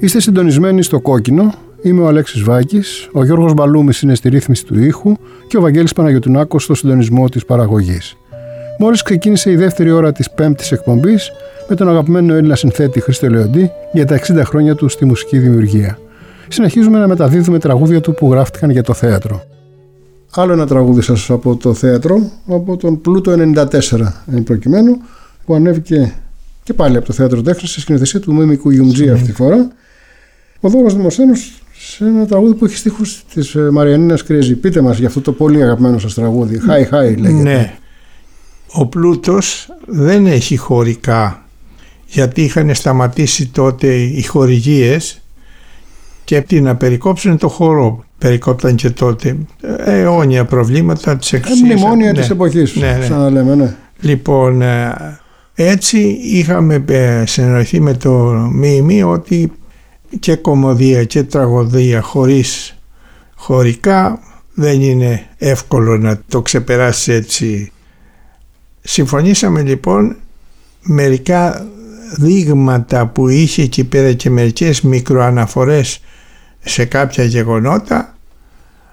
Είστε συντονισμένοι στο κόκκινο. Είμαι ο Αλέξης Βάκης, ο Γιώργος Μπαλούμης είναι στη ρύθμιση του ήχου και ο Βαγγέλης Παναγιωτουνάκος στο συντονισμό της παραγωγής. Μόλις ξεκίνησε η δεύτερη ώρα της πέμπτης εκπομπής με τον αγαπημένο Έλληνα συνθέτη Χρήστο Λεοντή για τα 60 χρόνια του στη μουσική δημιουργία. Συνεχίζουμε να μεταδίδουμε τραγούδια του που γράφτηκαν για το θέατρο. Άλλο ένα τραγούδι σας από το θέατρο, από τον Πλούτο 94 εν προκειμένου, που ανέβηκε και πάλι από το θέατρο τέχνης στη σκηνοθεσία του Μίμικου Γιουμτζή αυτή τη φορά ο Δώρος Δημοσθένος σε ένα τραγούδι που έχει στίχους της ε, Μαριανίνας Κρέζη. Πείτε μας για αυτό το πολύ αγαπημένο σας τραγούδι. Χάι χάι λέγεται. Ναι. Ο Πλούτος δεν έχει χωρικά γιατί είχαν σταματήσει τότε οι χορηγίες και τι να περικόψουν το χορό. Περικόπταν και τότε ε, αιώνια προβλήματα της εξουσίας. Ε, μνημόνια ναι. της εποχής, ναι, ναι. σαν να λέμε, ναι. Λοιπόν, έτσι είχαμε συνεννοηθεί με το ΜΜ ότι και κομμωδία και τραγωδία χωρίς χωρικά δεν είναι εύκολο να το ξεπεράσει έτσι. Συμφωνήσαμε λοιπόν μερικά δείγματα που είχε εκεί πέρα και μερικές μικροαναφορές σε κάποια γεγονότα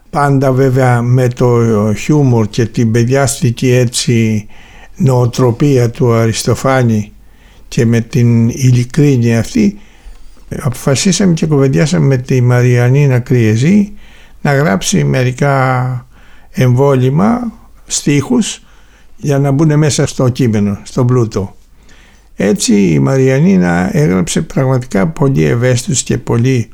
πάντα βέβαια με το χιούμορ και την παιδιάστικη έτσι νοοτροπία του Αριστοφάνη και με την ειλικρίνη αυτή αποφασίσαμε και κουβεντιάσαμε με τη Μαριανίνα Κριεζή να γράψει μερικά εμβόλυμα, στίχους για να μπουν μέσα στο κείμενο, στον πλούτο. Έτσι η Μαριανίνα έγραψε πραγματικά πολύ ευαίσθητους και πολύ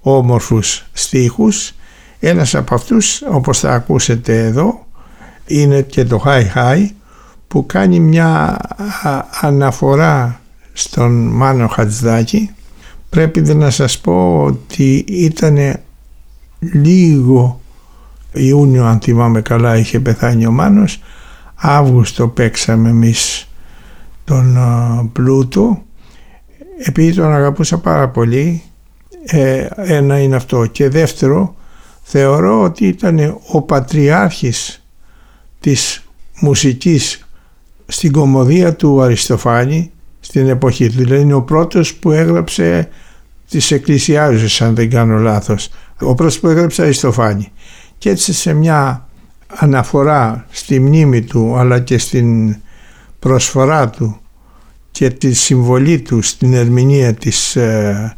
όμορφους στίχους. Ένας από αυτούς, όπως θα ακούσετε εδώ, είναι και το Hi Hi που κάνει μια αναφορά στον Μάνο Χατζδάκη Πρέπει να σας πω ότι ήταν λίγο Ιούνιο αν θυμάμαι καλά είχε πεθάνει ο Μάνος. Αύγουστο παίξαμε εμείς τον Πλούτο. Επειδή τον αγαπούσα πάρα πολύ ε, ένα είναι αυτό. Και δεύτερο θεωρώ ότι ήταν ο πατριάρχης της μουσικής στην κομμωδία του Αριστοφάνη στην εποχή του. Δηλαδή είναι ο πρώτος που έγραψε τις εκκλησιάζουσες αν δεν κάνω λάθος. Ο πρώτος που έγραψε Αριστοφάνη. Και έτσι σε μια αναφορά στη μνήμη του αλλά και στην προσφορά του και τη συμβολή του στην ερμηνεία της ε,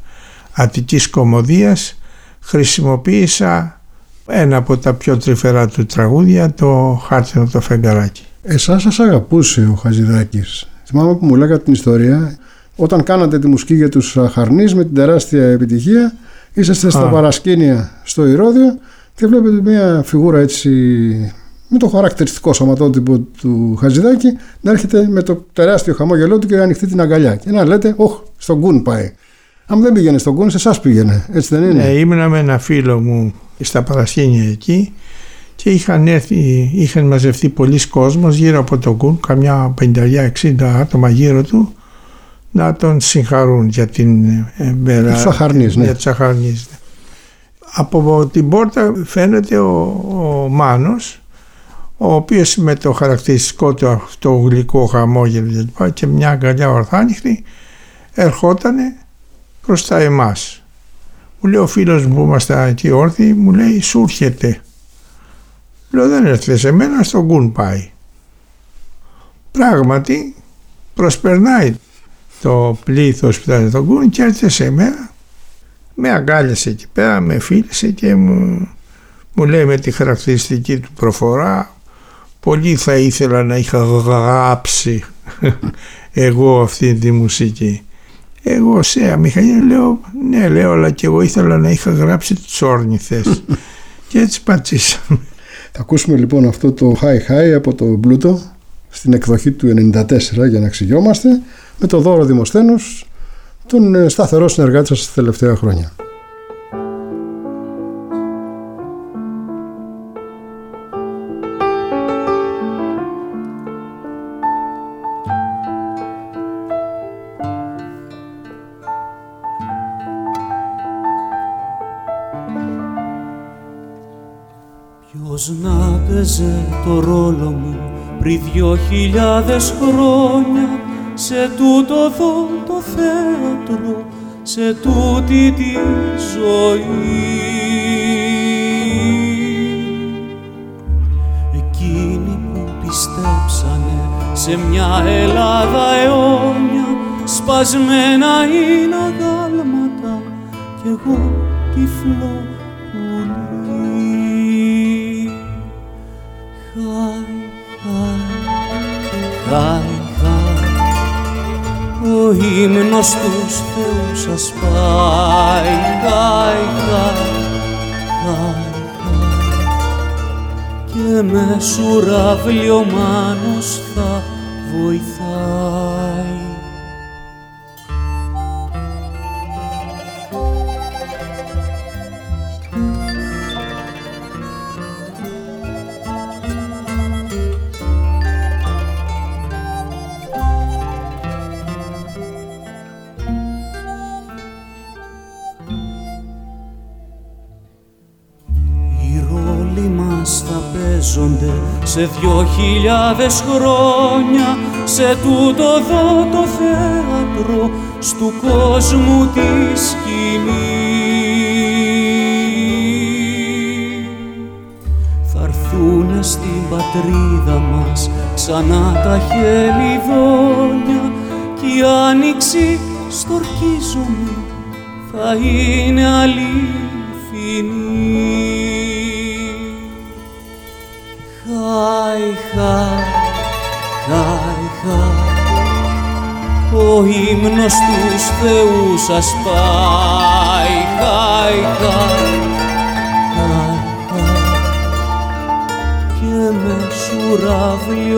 Αττικής Κομμωδίας χρησιμοποίησα ένα από τα πιο τρυφερά του τραγούδια το «Χάρτινο το φεγγαράκι». Εσάς σας αγαπούσε ο Χαζηδάκης; Θυμάμαι που μου λέγατε την ιστορία, όταν κάνατε τη μουσική για τους Χαρνείς με την τεράστια επιτυχία, είσαστε στα παρασκήνια στο Ηρώδιο και βλέπετε μια φιγούρα έτσι με το χαρακτηριστικό σωματότυπο του Χαζηδάκη να έρχεται με το τεράστιο χαμόγελό του και να ανοιχτεί την αγκαλιά. Και να λέτε, Ωχ, στον Κουν πάει. Αν δεν πήγαινε στον Κουν, σε εσάς πήγαινε. Έτσι δεν είναι; Ναι, ήμουνα με ένα φίλο μου στα παρασκήνια εκεί και είχαν έρθει, είχαν μαζευτεί πολλοί κόσμος γύρω από τον Κουν, καμιά 50-60 άτομα γύρω του, να τον συγχαρούν για την μέρα. Σαχαρνής, ναι. Για Σαχαρνής, ναι. Από την πόρτα φαίνεται ο, ο Μάνος, ο οποίος με το χαρακτηριστικό του αυτό γλυκό χαμόγελο και μια αγκαλιά ορθάνυχτη ερχότανε τα εμάς. Μου λέει ο φίλος μου που είμαστε εκεί όρθιοι, μου λέει σου έρχεται Λέω δεν έρθεις σε μένα, στον κουν πάει. Πράγματι προσπερνάει στο πλήθος που ήταν στον κούνι και έρθει σε μένα με αγκάλιασε εκεί πέρα, με φίλησε και μου, μου λέει με τη χαρακτηριστική του προφορά πολύ θα ήθελα να είχα γράψει εγώ αυτή τη μουσική. Εγώ σε μηχανή λέω ναι λέω αλλά και εγώ ήθελα να είχα γράψει τις όρνηθες και έτσι πατσίσαμε. Θα ακούσουμε λοιπόν αυτό το High High από το Μπλούτο στην εκδοχή του 94 για να εξηγιόμαστε με το δώρο Δημοσθένους τον ε, σταθερό συνεργάτη σας τα τελευταία χρόνια. Ποιος να παίζε το ρόλο μου πριν δυο χιλιάδες χρόνια; Σε τούτο εδώ το θέατρο, σε τούτη τη ζωή. Εκείνοι που πιστέψανε σε μια Ελλάδα αιώνια σπασμένα είναι αγάλματα κι εγώ τυφλό ο ύμνος τους θεούς σας πάει χάι, χάι, χάι, και με σουραβλί ο μάνος θα βοηθάει σε δυο χιλιάδες χρόνια σε τούτο εδώ το θέατρο στου κόσμου της σκηνής. Θα έρθουνε στην πατρίδα μας ξανά τα χελιδόνια κι η άνοιξη στορκίζομαι θα είναι αληθινή. Ο ύμνος τους θεούς σας πάει. Χάι, χάι, χάι, και με σουραβλί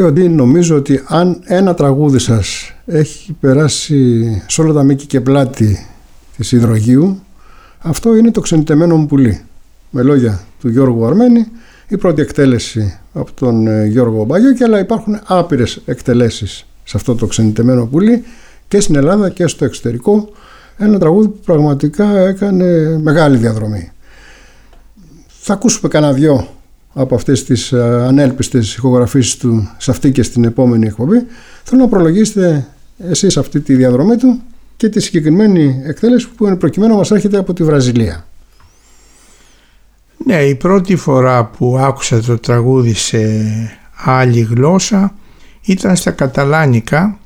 Κύριε Λεοντή, νομίζω ότι αν ένα τραγούδι σας έχει περάσει σε όλα τα μήκη και πλάτη της υδρογείου, αυτό είναι το ξενιτεμένο μου πουλί. Με λόγια του Γιώργου Αρμένη, η πρώτη εκτέλεση από τον ε, Γιώργο Μπαγιώκη, αλλά υπάρχουν άπειρες εκτελέσεις σε αυτό το ξενιτεμένο πουλί και στην Ελλάδα και στο εξωτερικό. Ένα τραγούδι που πραγματικά έκανε μεγάλη διαδρομή. Θα ακούσουμε κανένα δυο από αυτές τις ε, ανέλπιστες ηχογραφήσεις του σε αυτή και στην επόμενη εκπομπή θέλω να προλογίσετε εσείς αυτή τη διαδρομή του και τη συγκεκριμένη εκτέλεση που είναι προκειμένου μας έρχεται από τη Βραζιλία. Ναι, η πρώτη φορά που άκουσα το τραγούδι σε άλλη γλώσσα ήταν στα Καταλάνικα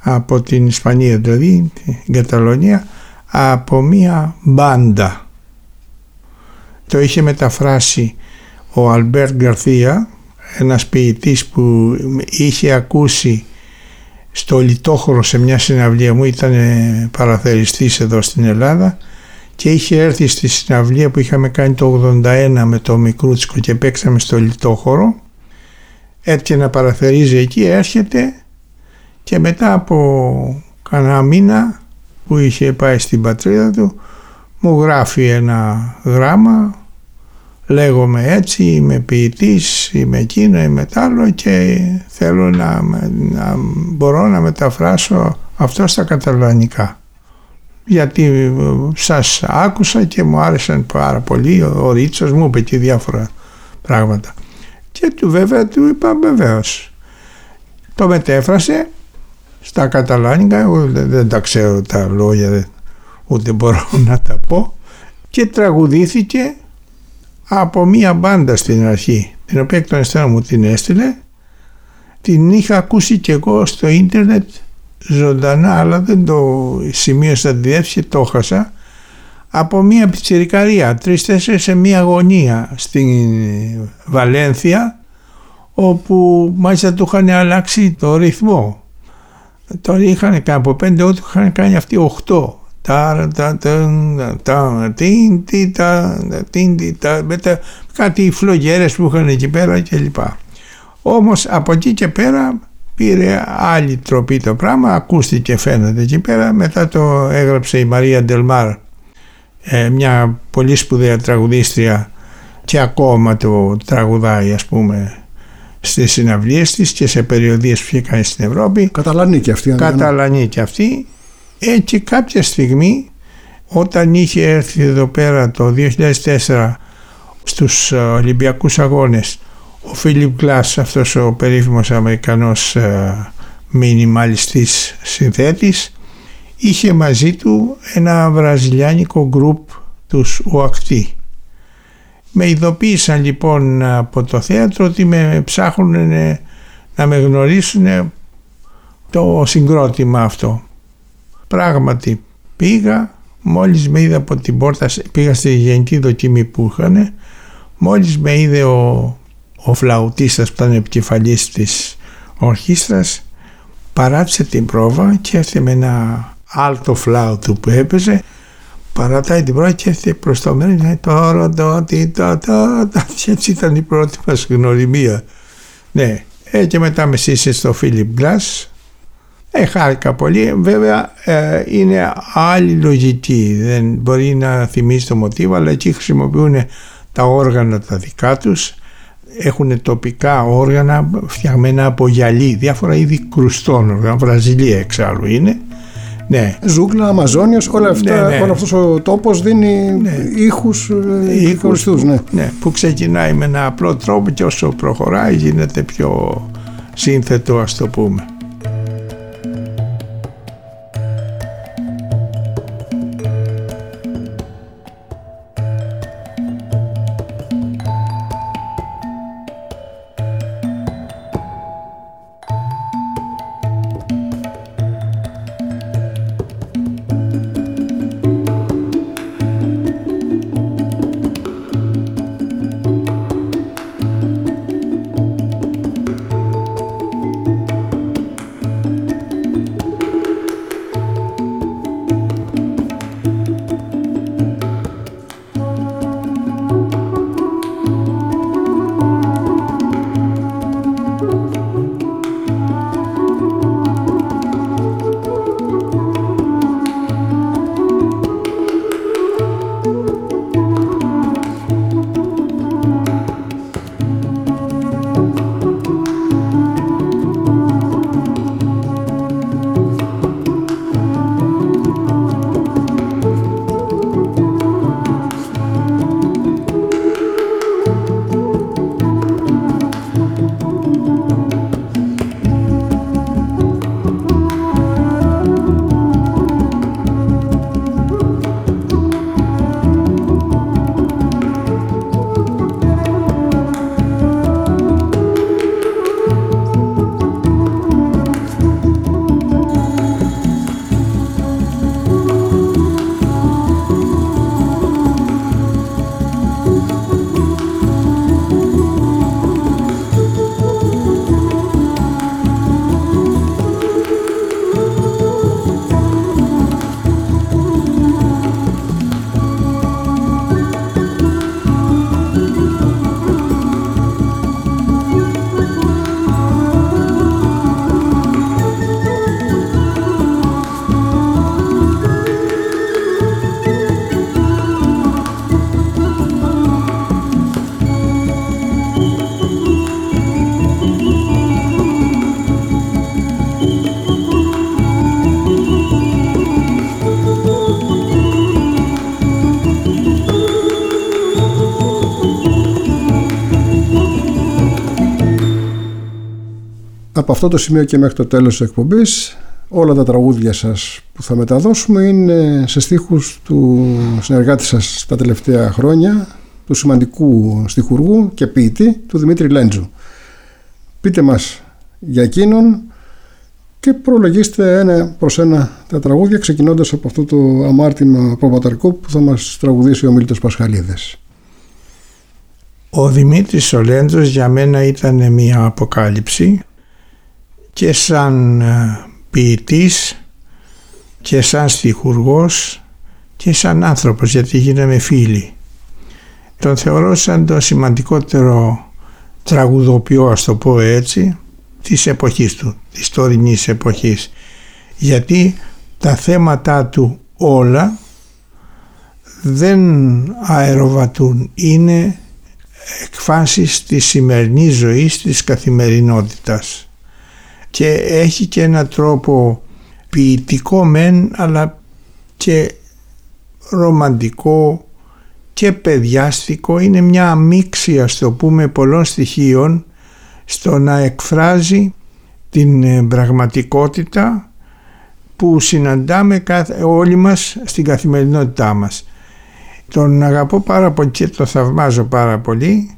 από την Ισπανία δηλαδή, την Καταλωνία από μία μπάντα. Το είχε μεταφράσει ο Αλμπέρ Γκαρθία, ένας ποιητής που είχε ακούσει στο Λιτόχωρο σε μια συναυλία μου, ήταν παραθεριστής εδώ στην Ελλάδα και είχε έρθει στη συναυλία που είχαμε κάνει το 81 με το Μικρούτσικο και παίξαμε στο Λιτόχωρο. Έτυχε να παραθερίζει εκεί, έρχεται και μετά από κανένα μήνα που είχε πάει στην πατρίδα του μου γράφει ένα γράμμα λέγομαι έτσι, είμαι ποιητής, είμαι εκείνο, είμαι τ' άλλο και θέλω να, να μπορώ να μεταφράσω αυτό στα καταλανικά. Γιατί ε, σας άκουσα και μου άρεσαν πάρα πολύ, ο Ρίτσος μου είπε και διάφορα πράγματα. Και του βέβαια του είπα βεβαίως. Το μετέφρασε στα καταλάνικα, εγώ δεν τα ξέρω τα λόγια, ούτε μπορώ να τα πω και τραγουδήθηκε από μία μπάντα στην αρχή, την οποία εκ των υστέρων μου την έστειλε. Την είχα ακούσει και εγώ στο ίντερνετ ζωντανά, αλλά δεν το σημείωσα τη διεύθυνση, το έχασα. Από μία πιτσιρικαρία, τρεις-τέσσερις σε μία γωνία στην Βαλένθια, όπου μάλιστα του είχαν αλλάξει το ρυθμό. Τώρα είχαν κάνει από πέντε, ό,τι είχαν κάνει αυτοί οχτώ με κάτι φλογέρες που είχαν εκεί πέρα κλπ. Όμως από εκεί και πέρα πήρε άλλη τροπή το πράγμα, ακούστηκε φαίνεται εκεί πέρα, μετά το έγραψε η Μαρία Ντελμάρ, μια πολύ σπουδαία τραγουδίστρια και ακόμα το τραγουδάει ας πούμε στις συναυλίες της και σε περιοδίες που είχε κάνει στην Ευρώπη. Καταλανή και αυτή. Καταλανή και αυτή έτσι κάποια στιγμή όταν είχε έρθει εδώ πέρα το 2004 στους ε, Ολυμπιακούς Αγώνες ο Φίλιπ Γκλάς αυτός ο περίφημος Αμερικανός ε, μινιμαλιστής συνθέτης είχε μαζί του ένα βραζιλιάνικο γκρουπ τους ΟΑΚΤΗ. Με ειδοποίησαν λοιπόν από το θέατρο ότι με ψάχνουν να με γνωρίσουν το συγκρότημα αυτό. Πράγματι πήγα, μόλις με είδε από την πόρτα, πήγα στη γενική δοκίμη που είχαν, μόλις με είδε ο, ο φλαουτίστας που ήταν επικεφαλής της ορχήστρας, παράτησε την πρόβα και έρθε με ένα άλτο φλάουτο που έπαιζε, παρατάει την πρόβα και έρθε προς το μέρο και τώρα το τι το το έτσι ήταν η πρώτη μας γνωριμία. Ναι, ε, και μετά με σύσε στο Φίλιπ Γκλάς ε, χάρηκα πολύ. Βέβαια ε, είναι άλλη λογική. Δεν μπορεί να θυμίσει το μοτίβο, αλλά εκεί χρησιμοποιούν τα όργανα τα δικά τους. Έχουν τοπικά όργανα φτιαγμένα από γυαλί, διάφορα είδη κρουστών όργανα. Βραζιλία εξάλλου είναι. Ναι. Ζούγκλα, Αμαζόνιος, όλα αυτά, ναι, ναι. όλος αυτός ο τόπος δίνει ναι. ήχους, ε, ήχους που, ναι. ναι. που ξεκινάει με ένα απλό τρόπο και όσο προχωράει γίνεται πιο σύνθετο ας το πούμε. Από αυτό το σημείο και μέχρι το τέλος της εκπομπής όλα τα τραγούδια σας που θα μεταδώσουμε είναι σε στίχους του συνεργάτη σας τα τελευταία χρόνια του σημαντικού στιχουργού και ποιητή του Δημήτρη Λέντζου. Πείτε μας για εκείνον και προλογίστε ένα προς ένα τα τραγούδια ξεκινώντας από αυτό το αμάρτημα προπαταρικό που θα μας τραγουδήσει ο Μίλτος Πασχαλίδης. Ο Δημήτρης Λέντζος για μένα ήταν μια αποκάλυψη και σαν ε, ποιητής και σαν στιχουργός και σαν άνθρωπος γιατί γίναμε φίλοι. Τον θεωρώ σαν το σημαντικότερο τραγουδοποιό ας το πω έτσι της εποχής του, της τωρινής εποχής. Γιατί τα θέματα του όλα δεν αεροβατούν, είναι εκφάσεις της σημερινής ζωής, της καθημερινότητας και έχει και ένα τρόπο ποιητικό μεν αλλά και ρομαντικό και παιδιάστικο είναι μια αμίξη ας το πούμε πολλών στοιχείων στο να εκφράζει την ε, πραγματικότητα που συναντάμε όλοι μας στην καθημερινότητά μας. Τον αγαπώ πάρα πολύ και το θαυμάζω πάρα πολύ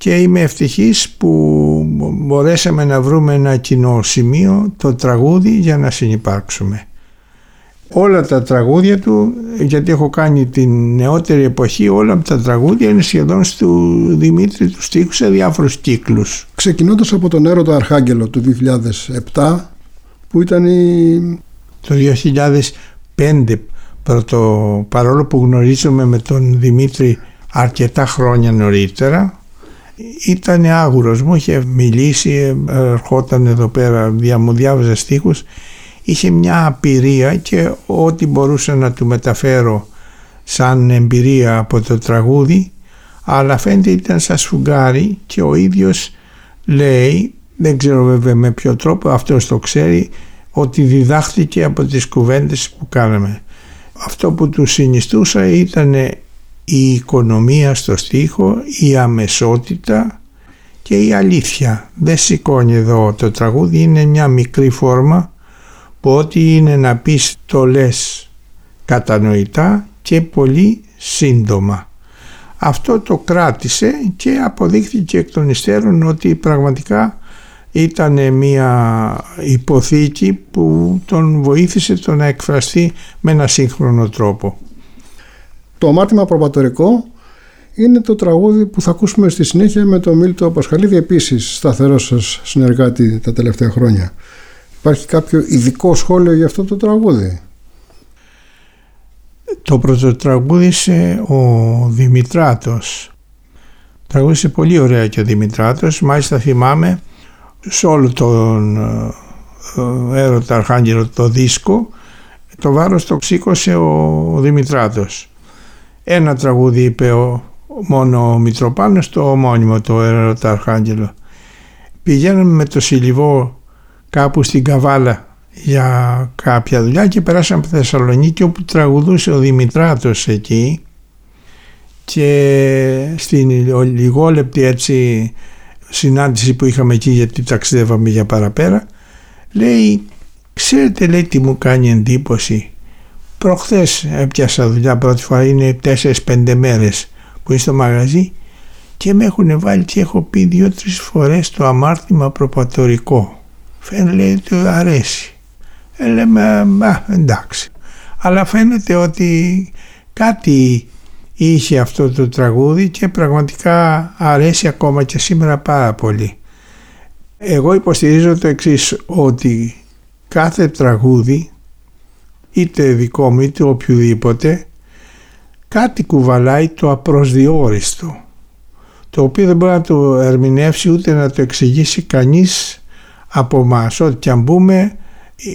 και είμαι ευτυχής που μπορέσαμε να βρούμε ένα κοινό σημείο, το τραγούδι για να συνυπάρξουμε όλα τα τραγούδια του, γιατί έχω κάνει την νεότερη εποχή, όλα τα τραγούδια είναι σχεδόν του Δημήτρη του στίχου σε διάφορους κύκλους. Ξεκινώντας από τον έρωτα Αρχάγγελο του 2007, που ήταν η... Το 2005, πρώτο, παρόλο που γνωρίζομαι με τον Δημήτρη αρκετά χρόνια νωρίτερα, ήταν άγουρος μου, είχε μιλήσει, ερχόταν εδώ πέρα, μου διάβαζε στίχους είχε μια απειρία και ό,τι μπορούσα να του μεταφέρω σαν εμπειρία από το τραγούδι αλλά φαίνεται ήταν σαν σφουγγάρι και ο ίδιος λέει, δεν ξέρω βέβαια με ποιο τρόπο, αυτός το ξέρει, ότι διδάχθηκε από τις κουβέντες που κάναμε. Αυτό που του συνιστούσα ήταν η οικονομία στο στίχο, η αμεσότητα και η αλήθεια. Δεν σηκώνει εδώ το τραγούδι, είναι μια μικρή φόρμα που ό,τι είναι να πεις το λες κατανοητά και πολύ σύντομα. Αυτό το κράτησε και αποδείχθηκε εκ των υστέρων ότι πραγματικά ήταν μια υποθήκη που τον βοήθησε το να εκφραστεί με ένα σύγχρονο τρόπο. Το αμάρτημα προπατορικό είναι το τραγούδι που θα ακούσουμε στη συνέχεια με τον Μίλτο Πασχαλίδη επίσης σταθερός σας συνεργάτη τα τελευταία χρόνια. Υπάρχει κάποιο ειδικό σχόλιο για αυτό το τραγούδι; Το πρώτο τραγούδισε ο Δημητράτος. Τραγούδισε πολύ ωραία και ο Δημητράτος. Μάλιστα θυμάμαι σε όλο τον ε, έρωτα Αρχάγγελο το δίσκο το βάρος το σήκωσε ο Δημητράτος. Ένα τραγούδι είπε ο, μόνο ο Μητροπάνος το ομώνυμο το έρωτα Αρχάγγελο. Πηγαίναμε με το συλληβό κάπου στην Καβάλα για κάποια δουλειά και περάσαμε από Θεσσαλονίκη όπου τραγουδούσε ο Δημητράτος εκεί και στην λιγόλεπτη έτσι συνάντηση που είχαμε εκεί γιατί ταξιδεύαμε για παραπέρα λέει ξέρετε λέει τι μου κάνει εντύπωση προχθές έπιασα δουλειά πρώτη φορά είναι 4-5 μέρες που είναι στο μαγαζί και με έχουν βάλει και έχω πει δύο-τρεις φορές το αμάρτημα προπατορικό φαίνεται ότι του αρέσει. Ε, λέμε, μα, εντάξει. Αλλά φαίνεται ότι κάτι είχε αυτό το τραγούδι και πραγματικά αρέσει ακόμα και σήμερα πάρα πολύ. Εγώ υποστηρίζω το εξής ότι κάθε τραγούδι είτε δικό μου είτε οποιοδήποτε κάτι κουβαλάει το απροσδιόριστο το οποίο δεν μπορεί να το ερμηνεύσει ούτε να το εξηγήσει κανείς από μας. Ό,τι και αν μπούμε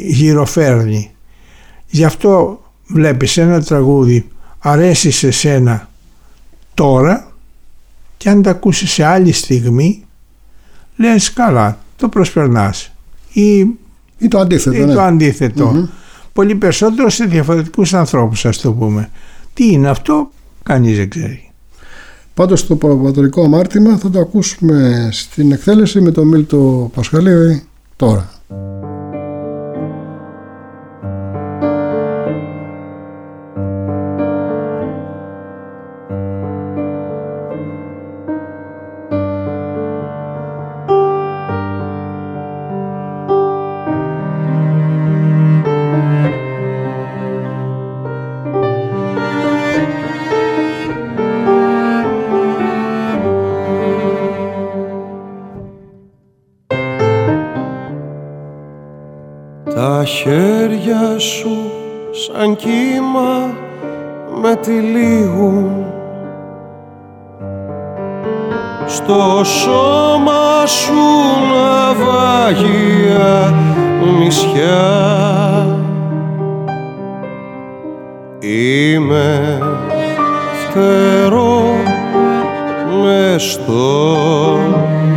γυροφέρνει. Γι' αυτό βλέπεις ένα τραγούδι αρέσει σε σένα τώρα και αν τα ακούσεις σε άλλη στιγμή λες καλά το προσπερνάς ή, ή το αντίθετο, ή ναι. το αντιθετο πολύ περισσότερο σε διαφορετικούς ανθρώπους ας το πούμε τι είναι αυτό κανείς δεν ξέρει Πάντως το προπατορικό αμάρτημα θα το ακούσουμε στην εκτέλεση με τον Μίλτο Πασχαλίδη τώρα. χέρια σου σαν κύμα με τυλίγουν στο σώμα σου ναυάγια νησιά Είμαι φτερό μες στο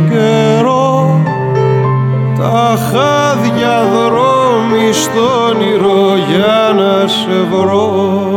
καιρό τα χάδια δρόμου ακόμη για να σε βρω.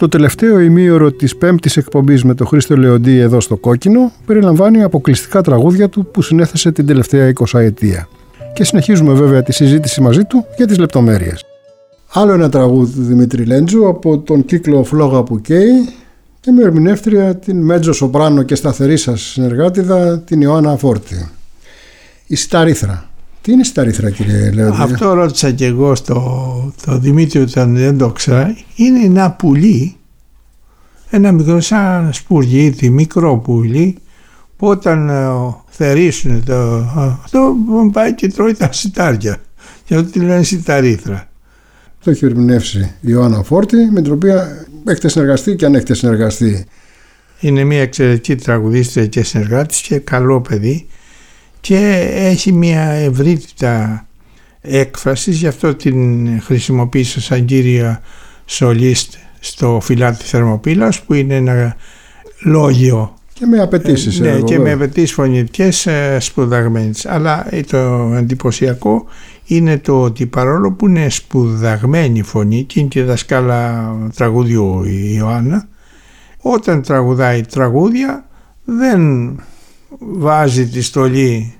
Το τελευταίο ημίωρο της πέμπτης εκπομπής με τον Χρήστο Λεοντή εδώ στο Κόκκινο περιλαμβάνει αποκλειστικά τραγούδια του που συνέθεσε την τελευταία 20 ετία. Και συνεχίζουμε βέβαια τη συζήτηση μαζί του για τις λεπτομέρειες. Άλλο ένα τραγούδι του Δημήτρη Λέντζου από τον κύκλο Φλόγα που καίει και με ερμηνεύτρια την Μέτζο Σοπράνο και σταθερή σας συνεργάτηδα την Ιωάννα Φόρτη. Η Σταρίθρα. Τι είναι σταρίθρα κύριε Λέοντι. Αυτό ρώτησα και εγώ στο το Δημήτριο όταν δεν το ξέρα. Είναι ένα πουλί, ένα μικρό σαν σπουργίτι, μικρό πουλί που όταν ε, θερήσουν το, αυτό πάει και τρώει τα σιτάρια. Και αυτό τη λένε σιταρίθρα. Το έχει ερμηνεύσει η Ιωάννα Φόρτη με την οποία έχετε συνεργαστεί και αν έχετε συνεργαστεί. Είναι μια εξαιρετική τραγουδίστρια και συνεργάτης και καλό παιδί και έχει μια ευρύτητα έκφραση γι' αυτό την χρησιμοποίησα σαν κύρια σολίστ στο φυλάτι Θερμοπύλας που είναι ένα λόγιο Και με απαιτήσεις. ναι, και με απαιτήσεις φωνητικές σπουδαγμένες. Αλλά το εντυπωσιακό είναι το ότι παρόλο που είναι σπουδαγμένη η φωνή και είναι και δασκάλα τραγουδιού η Ιωάννα, όταν τραγουδάει τραγούδια δεν βάζει τη στολή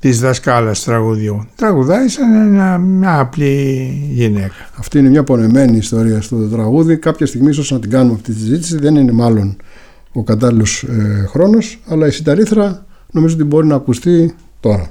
της δασκάλας τραγουδιού. Τραγουδάει σαν μια απλή γυναίκα. Αυτή είναι μια πονεμένη ιστορία στο τραγούδι. Κάποια στιγμή ίσως να την κάνουμε αυτή τη συζήτηση. Δεν είναι μάλλον ο κατάλληλος ε, χρόνος, αλλά η συνταρίθρα νομίζω ότι μπορεί να ακουστεί τώρα.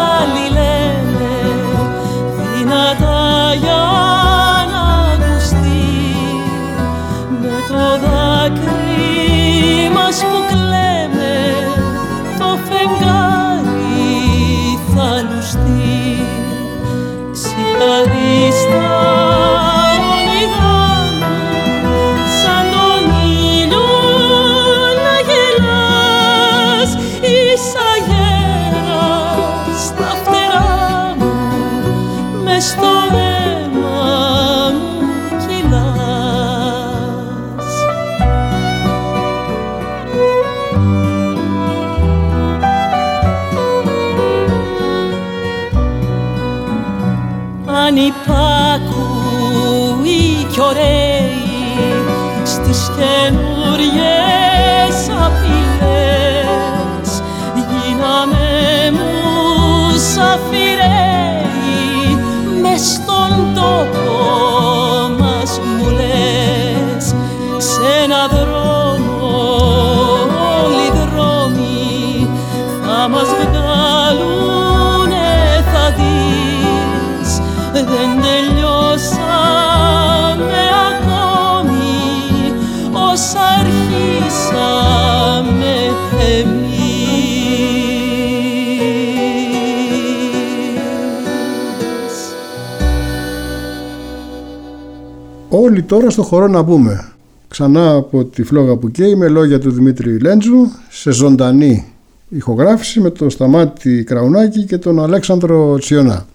στο χώρο να μπούμε. Ξανά από τη φλόγα που καίει με λόγια του Δημήτρη Λέντζου σε ζωντανή ηχογράφηση με τον Σταμάτη Κραουνάκη και τον Αλέξανδρο Τσιονά.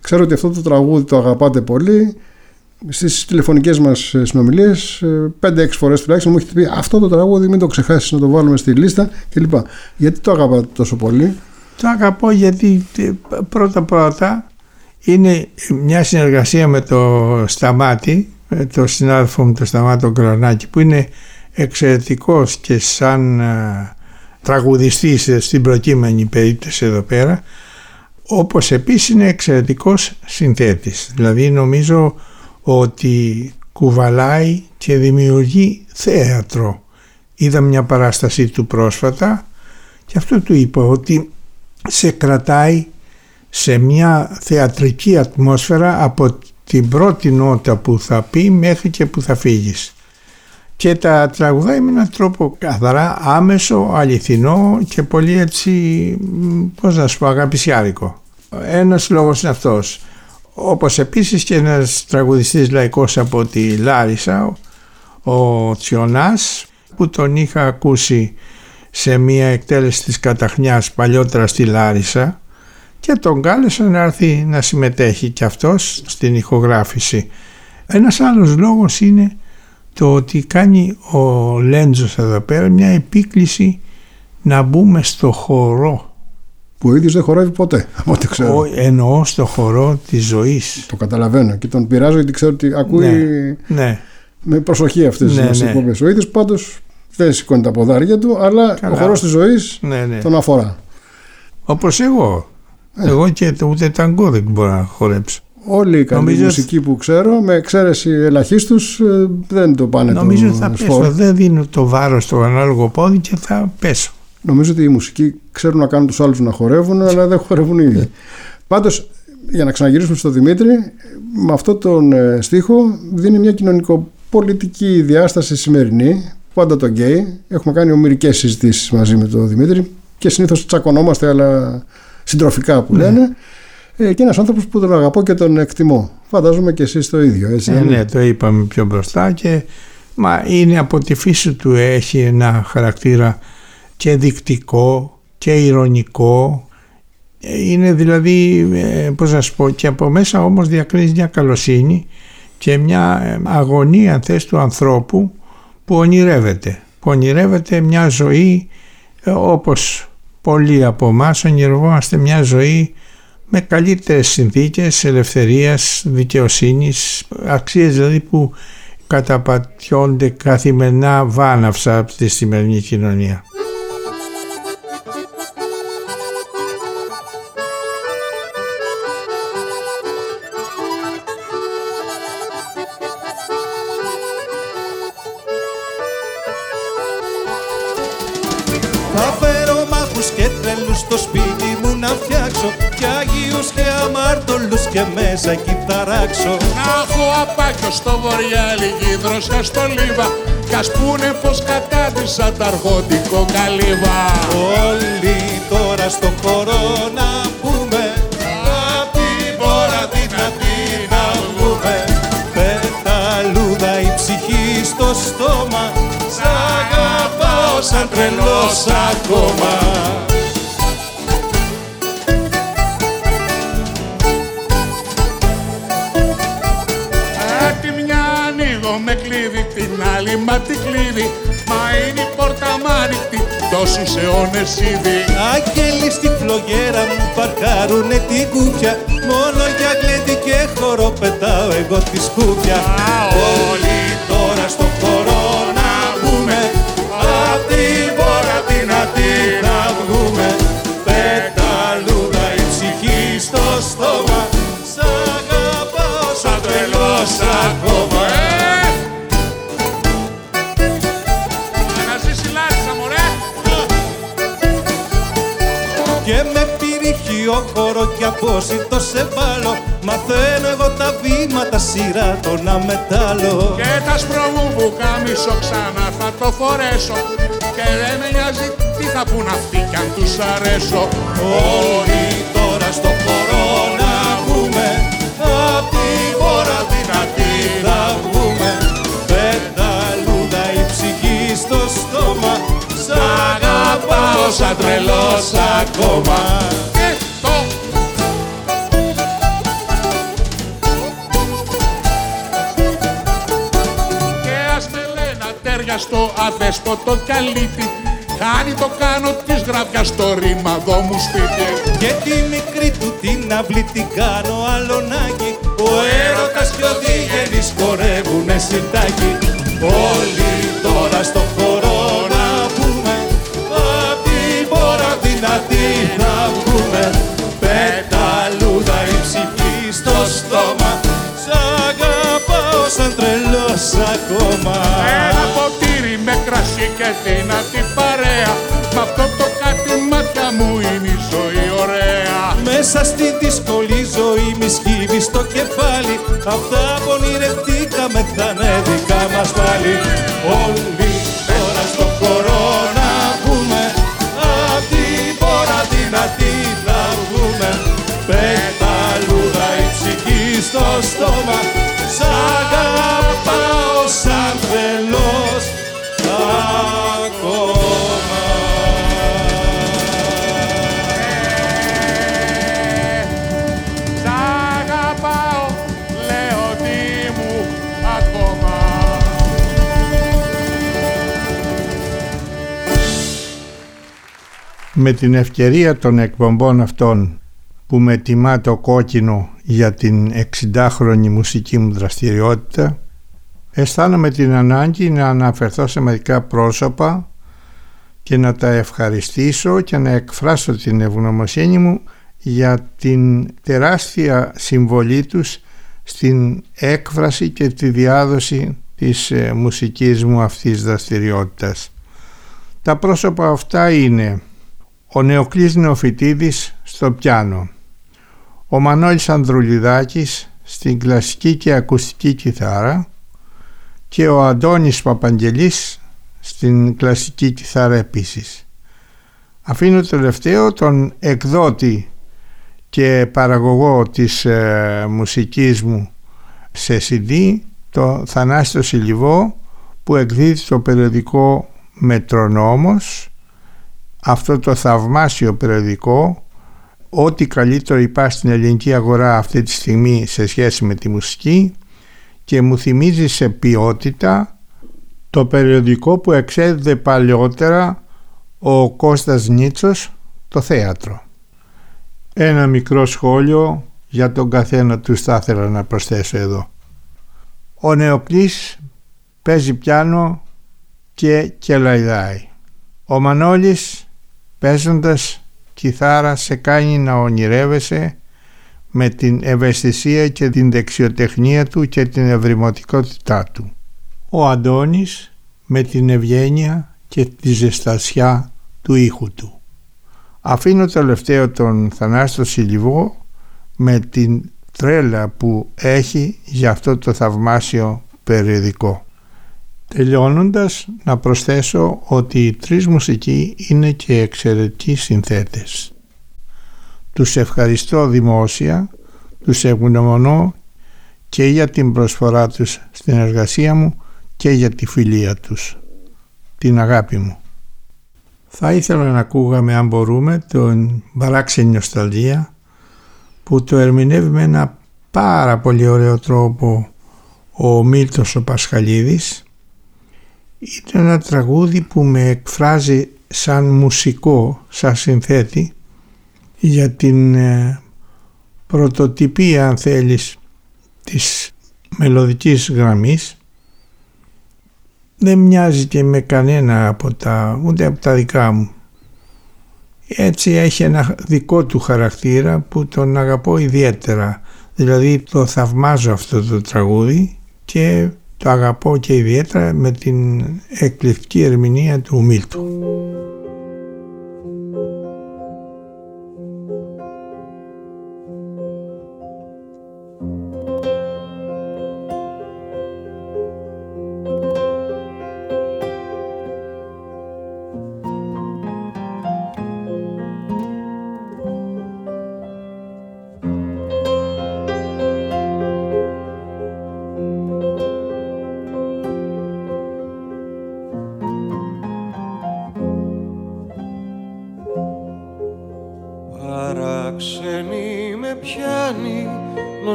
Ξέρω ότι αυτό το τραγούδι το αγαπάτε πολύ. Στις τηλεφωνικές μας συνομιλίες, 5-6 φορές τουλάχιστον μου έχετε πει αυτό το τραγούδι, μην το ξεχάσεις να το βάλουμε στη λίστα κλπ. Γιατί το αγαπάτε τόσο πολύ, Το αγαπώ γιατί πρώτα-πρώτα είναι μια συνεργασία με το Σταμάτη ε, το συνάδελφο μου το Σταμάτο Κρονάκη που είναι εξαιρετικός και σαν ε, τραγουδιστής στην προκείμενη περίπτωση εδώ πέρα όπως επίσης είναι εξαιρετικός συνθέτης. Δηλαδή νομίζω ότι κουβαλάει και δημιουργεί θέατρο. Είδα μια παράστασή του πρόσφατα και αυτό του είπα ότι σε κρατάει σε μια θεατρική ατμόσφαιρα από την πρώτη νότα που θα πει μέχρι και που θα φύγεις. Και τα τραγουδάει με έναν τρόπο καθαρά άμεσο, αληθινό και πολύ έτσι, πώς να σου πω, αγαπησιάρικο. Ένας λόγος είναι αυτός. Όπως επίσης και ένας τραγουδιστής λαϊκός από τη Λάρισα, ο Τσιονάς, που τον είχα ακούσει σε μια εκτέλεση της Καταχνιάς παλιότερα στη Λάρισα και τον κάλεσα να έρθει να συμμετέχει και αυτός στην ηχογράφηση. Ένας άλλος λόγος είναι το ότι κάνει ο Λέντζος εδώ πέρα μια επίκληση να μπούμε στο χορό. Που ο ίδιος δεν χορεύει ποτέ, από ό,τι ξέρω. Ο, εννοώ στο χορό της ζωής. Το καταλαβαίνω και τον πειράζω γιατί ξέρω ότι ακούει Ναι, ναι. με προσοχή αυτές Ναι, τις ναι. εκπομπές. Ο ίδιος πάντως δεν σηκώνει τα ποδάρια του, αλλά Καλά. ο χορός της ζωής ναι, ναι. τον αφορά. Όπως εγώ. Ε. Εγώ και το- ούτε ταγκό δεν μπορώ να χορέψω. Όλοι οι καλοί Νομίζω- μουσικοί που ξέρω, με εξαίρεση ελαχίστους, ε, δεν το πάνε Νομίζω το θα σπορ. πέσω. Δεν δίνω το βάρος στο ανάλογο πόδι και θα πέσω. Νομίζω ότι οι μουσικοί ξέρουν να κάνουν τους άλλους να χορεύουν, αλλά δεν χορεύουν οι Ναι. ίδιοι. Πάντως, για να ξαναγυρίσουμε στο Δημήτρη, με αυτό τον ε, στίχο δίνει μια κοινωνικοπολιτική διάσταση σημερινή, πάντα το γκέι. Έχουμε κάνει ομοιρικές συζητήσεις μαζί με τον Δημήτρη και συνήθως τσακωνόμαστε, αλλά συντροφικά Ναι. που λένε. Ε, και ένας άνθρωπος που τον αγαπώ και τον εκτιμώ. Φαντάζομαι και εσείς το ίδιο, έτσι Ε, δεν είναι; ναι, το είπαμε πιο μπροστά και μα είναι από τη φύση του έχει ένα χαρακτήρα και δεικτικό και ηρωνικό Ε, είναι δηλαδή ε, πώς να σου πω και από μέσα όμως διακρίνεις μια καλοσύνη και μια ε, αγωνία αν θες του ανθρώπου που ονειρεύεται που ονειρεύεται μια ζωή ε, όπως πολλοί από εμάς ονειρευόμαστε μια ζωή με καλύτερες συνθήκες ελευθερίας, δικαιοσύνης, αξίες δηλαδή που καταπατιόνται καθημερινά βάναυσα από τη σημερινή κοινωνία. Μέσα εκεί θα ράξω. Να έχω απάκιο στο βορειά, λίγη δροσιά στο λίβα Κι ας πούνε πως κατάντησα τα αργόντικο καλύβα. Όλοι τώρα στο χώρο να πούμε Απ' την πόρα δυνατή να βγούμε. Πεταλούδα η ψυχή στο στόμα. Σ' αγαπάω σαν τρελός ακόμα την άλλη μα την κλειδί Μα είναι η πόρτα μ' άνοιχτη τόσους αιώνες ήδη. Άγγελοι στη φλογέρα μου παρκάρουνε την κούφια Μόνο για γλέντι και χορό πετάω εγώ τη σκούφια Όλοι τώρα στο πυρηχείο χώρο και απόσυτο σε βάλω Μαθαίνω εγώ τα βήματα σειρά το να μετάλλω. Και τα σπροβού που κάμισο ξανά θα το φορέσω. Και δεν με νοιάζει τι θα πουν αυτοί κι αν τους αρέσω. Όλοι τώρα στο χώρο να βγούμε. Απ' την χώρα δυνατή θα βγούμε. Πεταλούδα η ψυχή στο στόμα. Σ' αγαπάω σαν τρελός ακόμα ατέριαστο αδέσποτο κι αλήτη Χάνει το κάνω της γραβιάς στο ρήμα δω μου σπίτι Και τη μικρή του την αυλή την κάνω αλωνάκι. Ο έρωτας και ο δίγενης χορεύουνε συντάκι Όλοι τώρα στο χώρο να βγούμε. Απ' την πόρα δυνατή να βγούμε κρασί και δυνατή παρέα. Μ' αυτό το κάτι μάτια μου είναι η ζωή ωραία. Μέσα στη δύσκολη ζωή μη σκύβεις στο κεφάλι. Αυτά που ονειρευτήκαμε θα είναι δικά μας πάλι Με την ευκαιρία των εκπομπών αυτών που με τιμά το κόκκινο για την 60χρονη μουσική μου δραστηριότητα αισθάνομαι την ανάγκη να αναφερθώ σε μερικά πρόσωπα και να τα ευχαριστήσω και να εκφράσω την ευγνωμοσύνη μου για την τεράστια συμβολή τους στην έκφραση και τη διάδοση της ε, μουσικής μου αυτής δραστηριότητας. Τα πρόσωπα αυτά είναι ο Νεοκλής Νεοφυτίδης στο πιάνο, ο Μανώλης Ανδρουλιδάκης στην κλασική και ακουστική κιθάρα και ο Αντώνης Παπαγγελής στην κλασική κιθάρα επίσης. Αφήνω τελευταίο τον εκδότη και παραγωγό της ε, μουσικής μου σε CD, το Θανάστο Σιλιβό που εκδίδει το περιοδικό Μετρονόμος αυτό το θαυμάσιο περιοδικό ό,τι καλύτερο υπάρχει στην ελληνική αγορά αυτή τη στιγμή σε σχέση με τη μουσική και μου θυμίζει σε ποιότητα το περιοδικό που εξέδιδε παλιότερα ο Κώστας Νίτσος το θέατρο. Ένα μικρό σχόλιο για τον καθένα τους θα ήθελα να προσθέσω εδώ. Ο Νεοκλής παίζει πιάνο και κελαϊδάει. Ο Μανώλης παίζοντας κιθάρα σε κάνει να ονειρεύεσαι με την ευαισθησία και την δεξιοτεχνία του και την ευρηματικότητά του. Ο Αντώνης με την ευγένεια και τη ζεστασιά του ήχου του. Αφήνω τελευταίο τον Θανάστο Σιλιβό με την τρέλα που έχει για αυτό το θαυμάσιο περιοδικό. Τελειώνοντας να προσθέσω ότι οι τρεις μουσικοί είναι και εξαιρετικοί συνθέτες. Τους ευχαριστώ δημόσια, τους ευγνωμονώ και για την προσφορά τους στην εργασία μου και για τη φιλία τους, την αγάπη μου. Θα ήθελα να ακούγαμε αν μπορούμε τον παράξενη νοσταλγία που το ερμηνεύει με ένα πάρα πολύ ωραίο τρόπο ο Μίλτος ο Πασχαλίδης είναι ένα τραγούδι που με εκφράζει σαν μουσικό, σαν συνθέτη για την ε, πρωτοτυπία αν θέλεις της μελωδικής γραμμής δεν μοιάζει και με κανένα από τα, ούτε από τα δικά μου. Έτσι έχει ένα δικό του χαρακτήρα που τον αγαπώ ιδιαίτερα. Δηλαδή το θαυμάζω αυτό το τραγούδι και το αγαπώ και ιδιαίτερα με την εκπληκτική ερμηνεία του Μίλτου.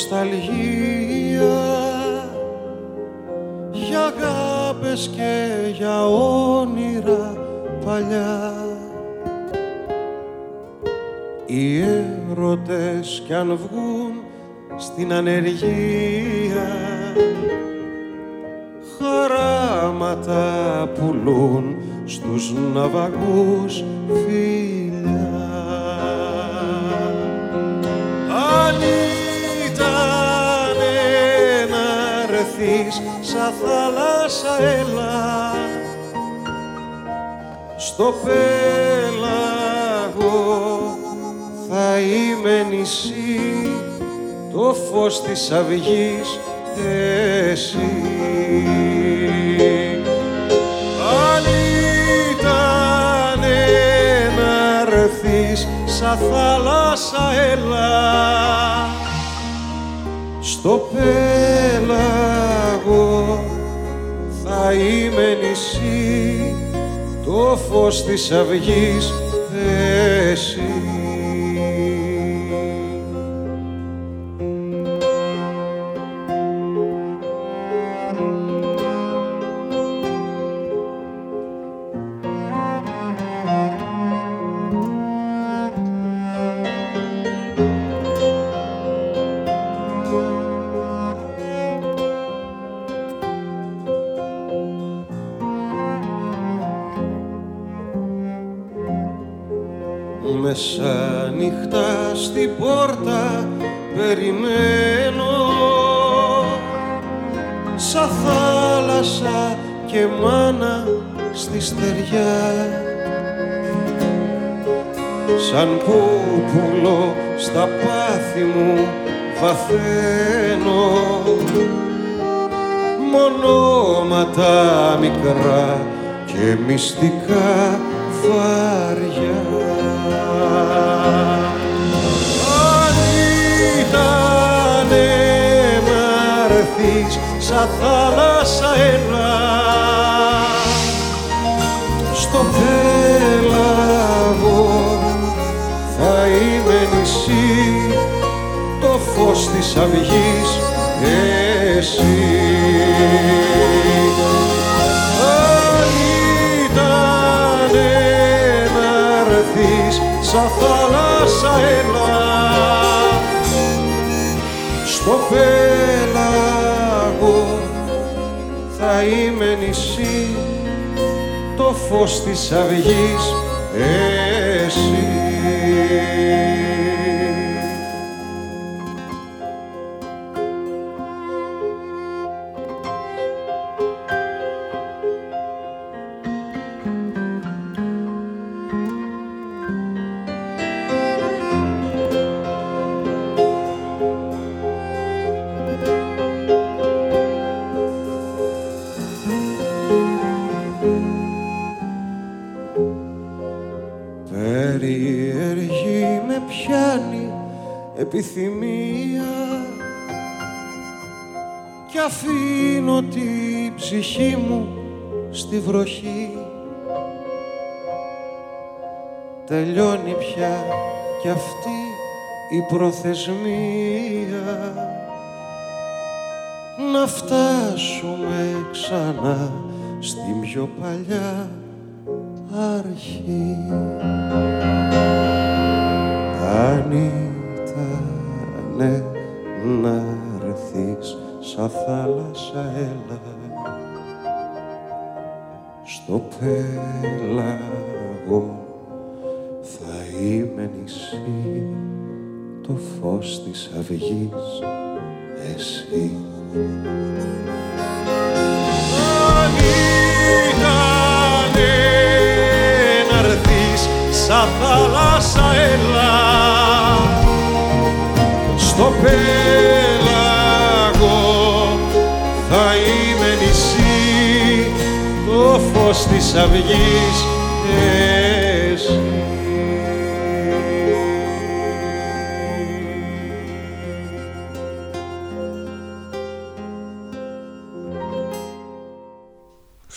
Νοσταλγία για αγάπες και για όνειρα παλιά. Οι έρωτες κι αν βγουν στην ανεργία χαράματα πουλούν στους ναυαγούς στο πέλαγο θα είμαι νησί το φως της αυγής εσύ. Αν ήταν να έρθεις σαν θάλασσα έλα το φως της αυγής εσύ. Είμαι νησί το φως της αυγής εσύ. Τελειώνει πια κι αυτή η προθεσμία να φτάσουμε ξανά στην πιο παλιά αρχή. Αν ναι να έρθεις σαν θάλασσα έλα στο πέλαγο φως της αυγής εσύ. Αν ήτανε να έρθεις σαν θάλασσα έλα. Στο πέλαγο θα είμαι νησί το φως της αυγής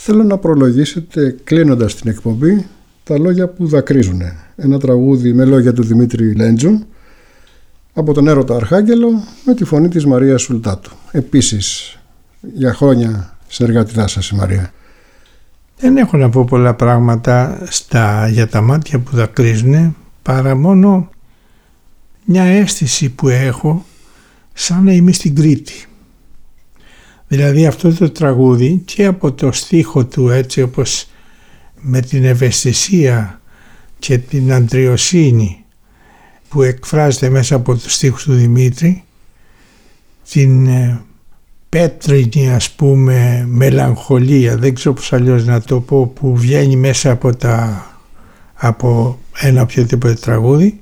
Θέλω να προλογίσετε κλείνοντας την εκπομπή τα λόγια που δακρύζουν. Ένα τραγούδι με λόγια του Δημήτρη Λέντζο από τον έρωτα Αρχάγγελο με τη φωνή της Μαρίας Σουλτάτου. Επίσης για χρόνια συνεργατητά σας η Μαρία. Δεν έχω να πω πολλά πράγματα στα, για τα μάτια που δακρύζουν παρά μόνο μια αίσθηση που έχω σαν να είμαι στην Κρήτη. Δηλαδή αυτό το τραγούδι και από το στίχο του έτσι όπως με την ευαισθησία και την αντριοσύνη που εκφράζεται μέσα από τους στίχους του Δημήτρη την ε, πέτρινη ας πούμε μελαγχολία δεν ξέρω πώς αλλιώς να το πω που βγαίνει μέσα από, τα, από ένα οποιοδήποτε τραγούδι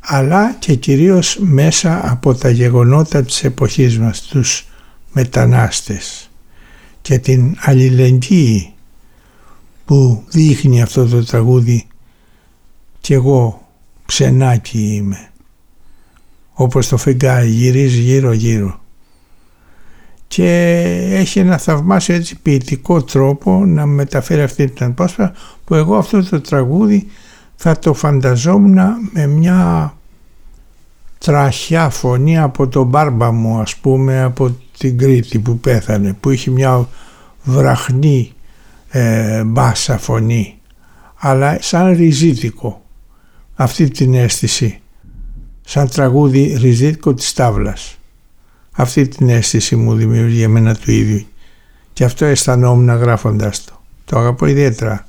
αλλά και κυρίως μέσα από τα γεγονότα της εποχής μας, τους μετανάστες και την αλληλεγγύη που δείχνει αυτό το τραγούδι και εγώ ξενάκι είμαι. Όπως το φεγγάρι γυρίζει γύρω γύρω. Και έχει ένα θαυμάσιο έτσι ποιητικό τρόπο να μεταφέρει αυτή την απόσπαση που εγώ αυτό το τραγούδι θα το φανταζόμουν με μια τραχιά φωνή από τον μπάρμπα μου ας πούμε από την Κρήτη που πέθανε που είχε μια βραχνή ε, μπάσα φωνή αλλά σαν ριζίτικο. Αυτή την αίσθηση σαν τραγούδι ριζίτικο της τάβλας. Αυτή την αίσθηση μου δημιουργεί εμένα του ίδιου και αυτό αισθανόμουν γράφοντας το. Το αγαπώ ιδιαίτερα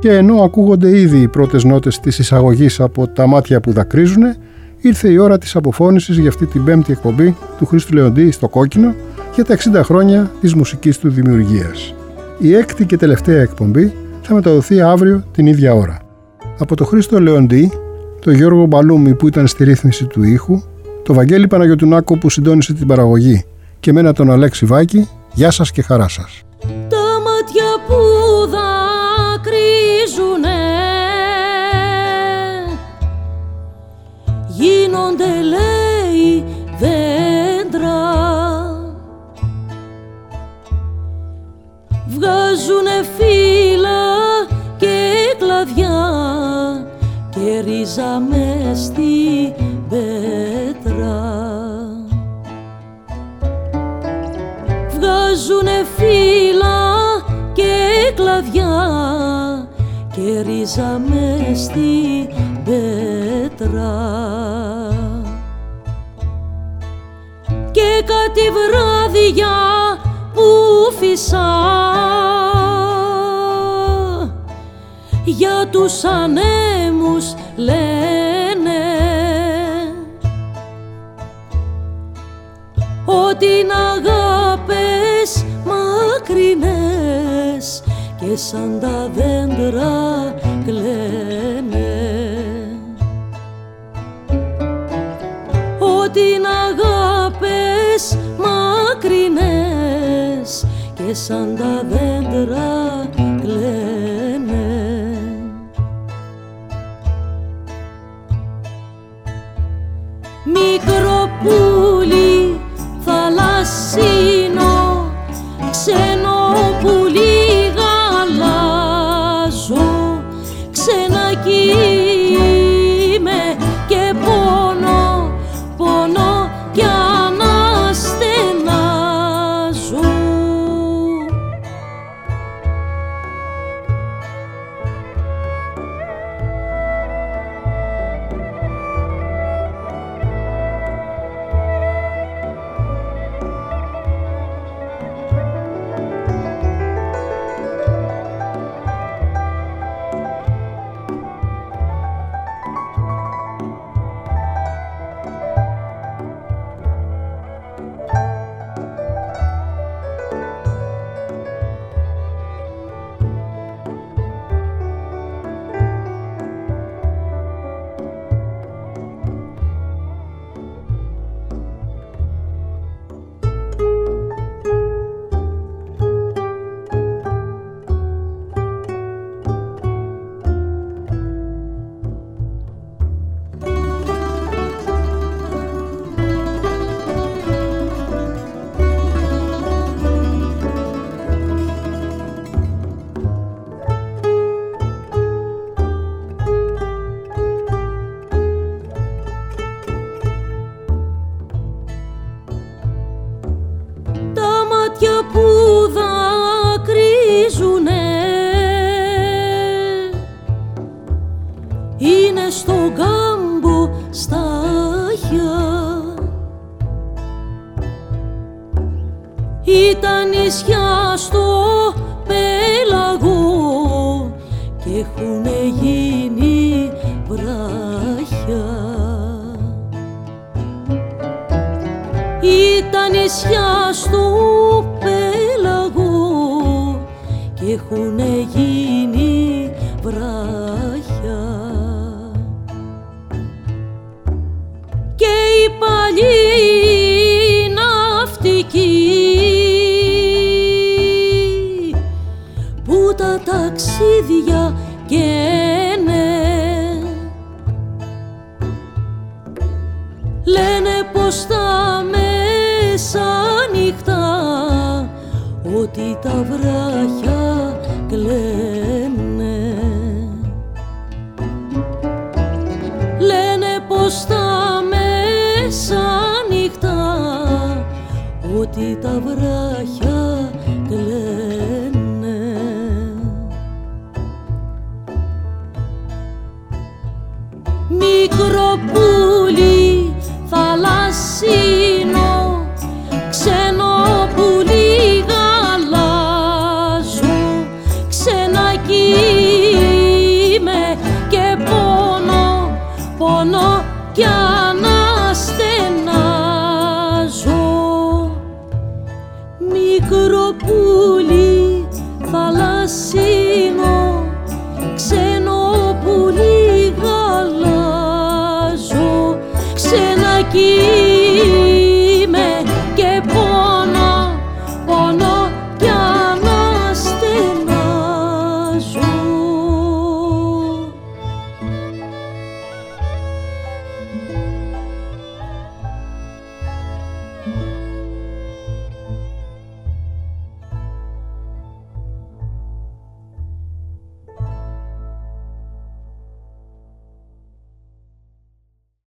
Και ενώ ακούγονται ήδη οι πρώτες νότες της εισαγωγής από τα μάτια που δακρύζουν, ήρθε η ώρα της αποφώνησης για αυτή την πέμπτη εκπομπή του Χρήστου Λεοντή στο Κόκκινο για τα 60 χρόνια της μουσικής του δημιουργίας. Η έκτη και τελευταία εκπομπή θα μεταδοθεί αύριο την ίδια ώρα. Από το Χρήστο Λεοντή, το Γιώργο Μπαλούμι που ήταν στη ρύθμιση του ήχου, το Βαγγέλη Παναγιωτουνάκο που συντόνισε την παραγωγή και μένα τον Αλέξη Βάκη, γεια σας και χαρά σας. Γίνονται λέει δέντρα. Βγάζουνε φύλλα και κλαδιά και ρίζα μες στη πέτρα. Βγάζουνε φύλλα και κλαδιά και ρίζα μες στη πέτρα. Και κάτι βράδια που φυσά για τους ανέμους λένε ότι είναι αγάπες μακρινές και σαν τα δέντρα κλαίνε σαν τα δέντρα ταξίδια καίνε ναι. Λένε πως τα μέσα νύχτα ότι τα βράχια